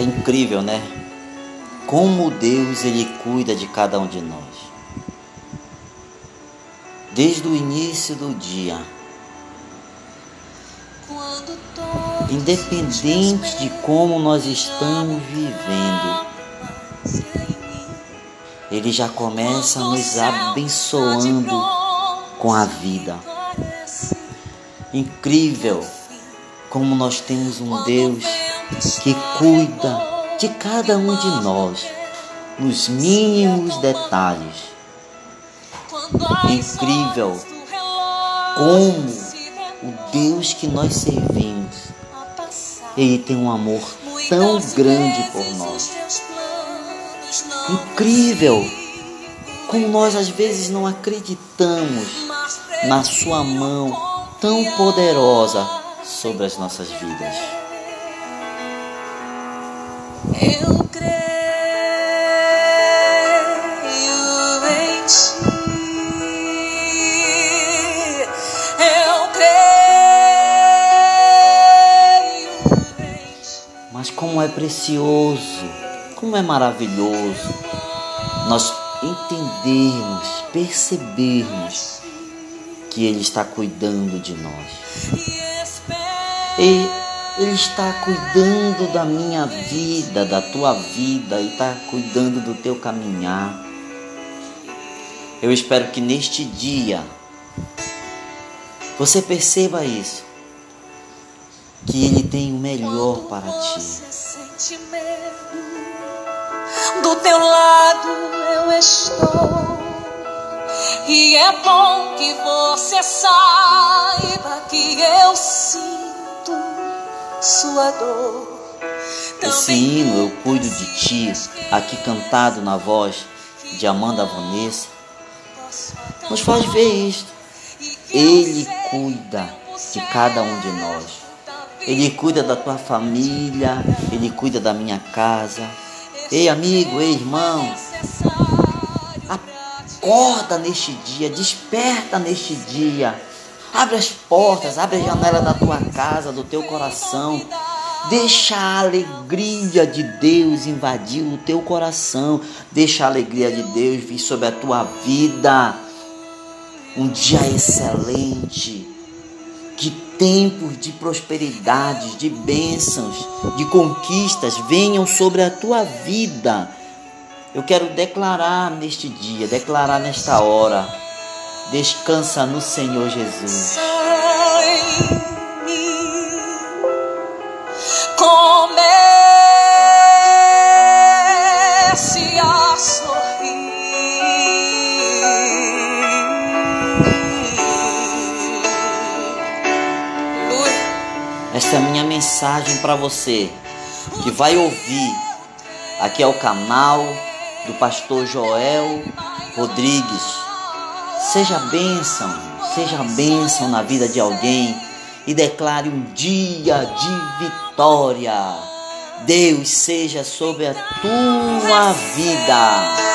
incrível, né? Como Deus ele cuida de cada um de nós. Desde o início do dia. Independente de como nós estamos vivendo, Ele já começa nos abençoando com a vida. Incrível como nós temos um Deus que cuida de cada um de nós nos mínimos detalhes. Incrível como o Deus que nós servimos, Ele tem um amor tão grande por nós. Incrível como nós às vezes não acreditamos na Sua mão tão poderosa sobre as nossas vidas. Eu creio em ti. Eu creio em ti. Mas como é precioso, como é maravilhoso nós entendermos, percebermos que Ele está cuidando de nós. E E Ele está cuidando da minha vida, da tua vida, e está cuidando do teu caminhar. Eu espero que neste dia você perceba isso, que Ele tem o melhor para ti. você sente medo, do teu lado eu estou. E é bom que você saiba que eu sinto sua dor. Esse hino Eu Cuido de Ti, aqui cantado na voz de Amanda Vanessa, nos faz ver isto. Ele cuida de cada um de nós. Ele cuida da tua família, Ele cuida da minha casa. Ei, amigo, ei, irmão, acorda neste dia, desperta neste dia. Abre as portas, abre a janela da tua casa, do teu coração. Deixa a alegria de Deus invadir o teu coração. Deixa a alegria de Deus vir sobre a tua vida. Um dia excelente. Que tempos de prosperidade, de bênçãos, de conquistas venham sobre a tua vida. Eu quero declarar neste dia, declarar nesta hora. Descansa no Senhor Jesus. Comece a sorrir. Esta é a minha mensagem para você que vai ouvir. Aqui é o canal do pastor Joel Rodrigues. Seja bênção, seja bênção na vida de alguém e declare um dia de vitória. Deus seja sobre a tua vida.